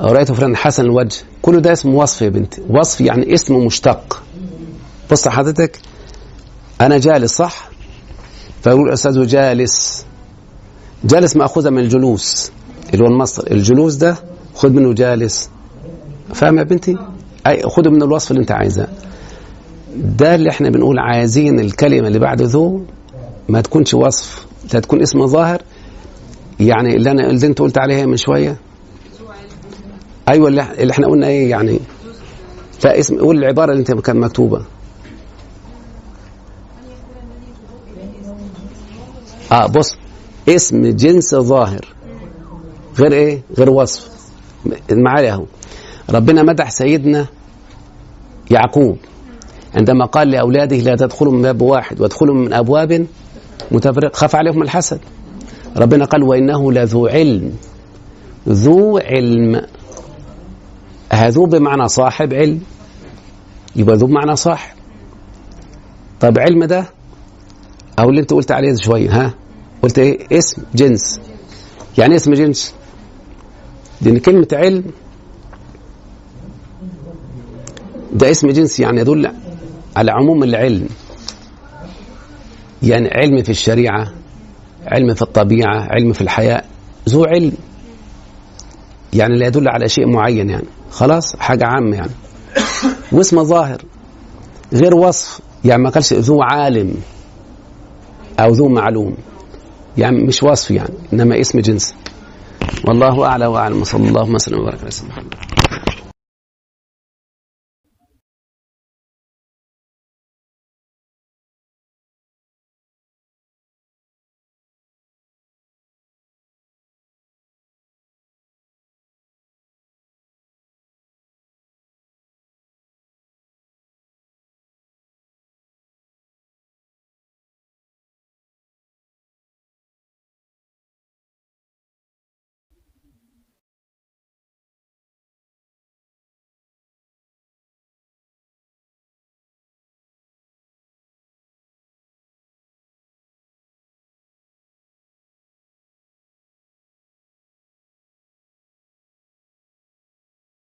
رأيت فلان حسن الوجه. كل ده اسم وصف يا بنتي. وصف يعني اسم مشتق. بص حضرتك أنا جالس صح؟ فيقول الأستاذ جالس. جالس ماخوذه من الجلوس. اللي هو المصدر. الجلوس ده خد منه جالس. فاهم يا بنتي؟ أي خده من الوصف اللي أنت عايزاه ده اللي إحنا بنقول عايزين الكلمة اللي بعد ذو ما تكونش وصف تكون اسم ظاهر. يعني اللي أنا اللي أنت قلت عليها من شوية. أيوه اللي إحنا قلنا إيه يعني فاسم قول العبارة اللي أنت كانت مكتوبة. آه بص اسم جنس ظاهر غير إيه؟ غير وصف. معايا أهو. ربنا مدح سيدنا يعقوب عندما قال لأولاده لا تدخلوا من باب واحد وادخلوا من أبواب متفرقة خاف عليهم الحسد. ربنا قال وإنه لذو علم ذو علم. هذو بمعنى صاحب علم. يبقى ذو بمعنى صاحب. طب علم ده أو اللي أنت قلت عليه شوية ها؟ قلت إيه؟ اسم جنس. يعني اسم جنس؟ لأن كلمة علم ده اسم جنس يعني يدل على عموم العلم. يعني علم في الشريعة علم في الطبيعة علم في الحياة ذو علم. يعني لا يدل على شيء معين يعني. خلاص حاجة عامة يعني. واسم ظاهر غير وصف يعني ما قالش ذو عالم أو ذو معلوم. يعني مش وصف يعني إنما اسم جنس. والله أعلى وأعلم. صلى الله وسلم وبارك على سيدنا محمد.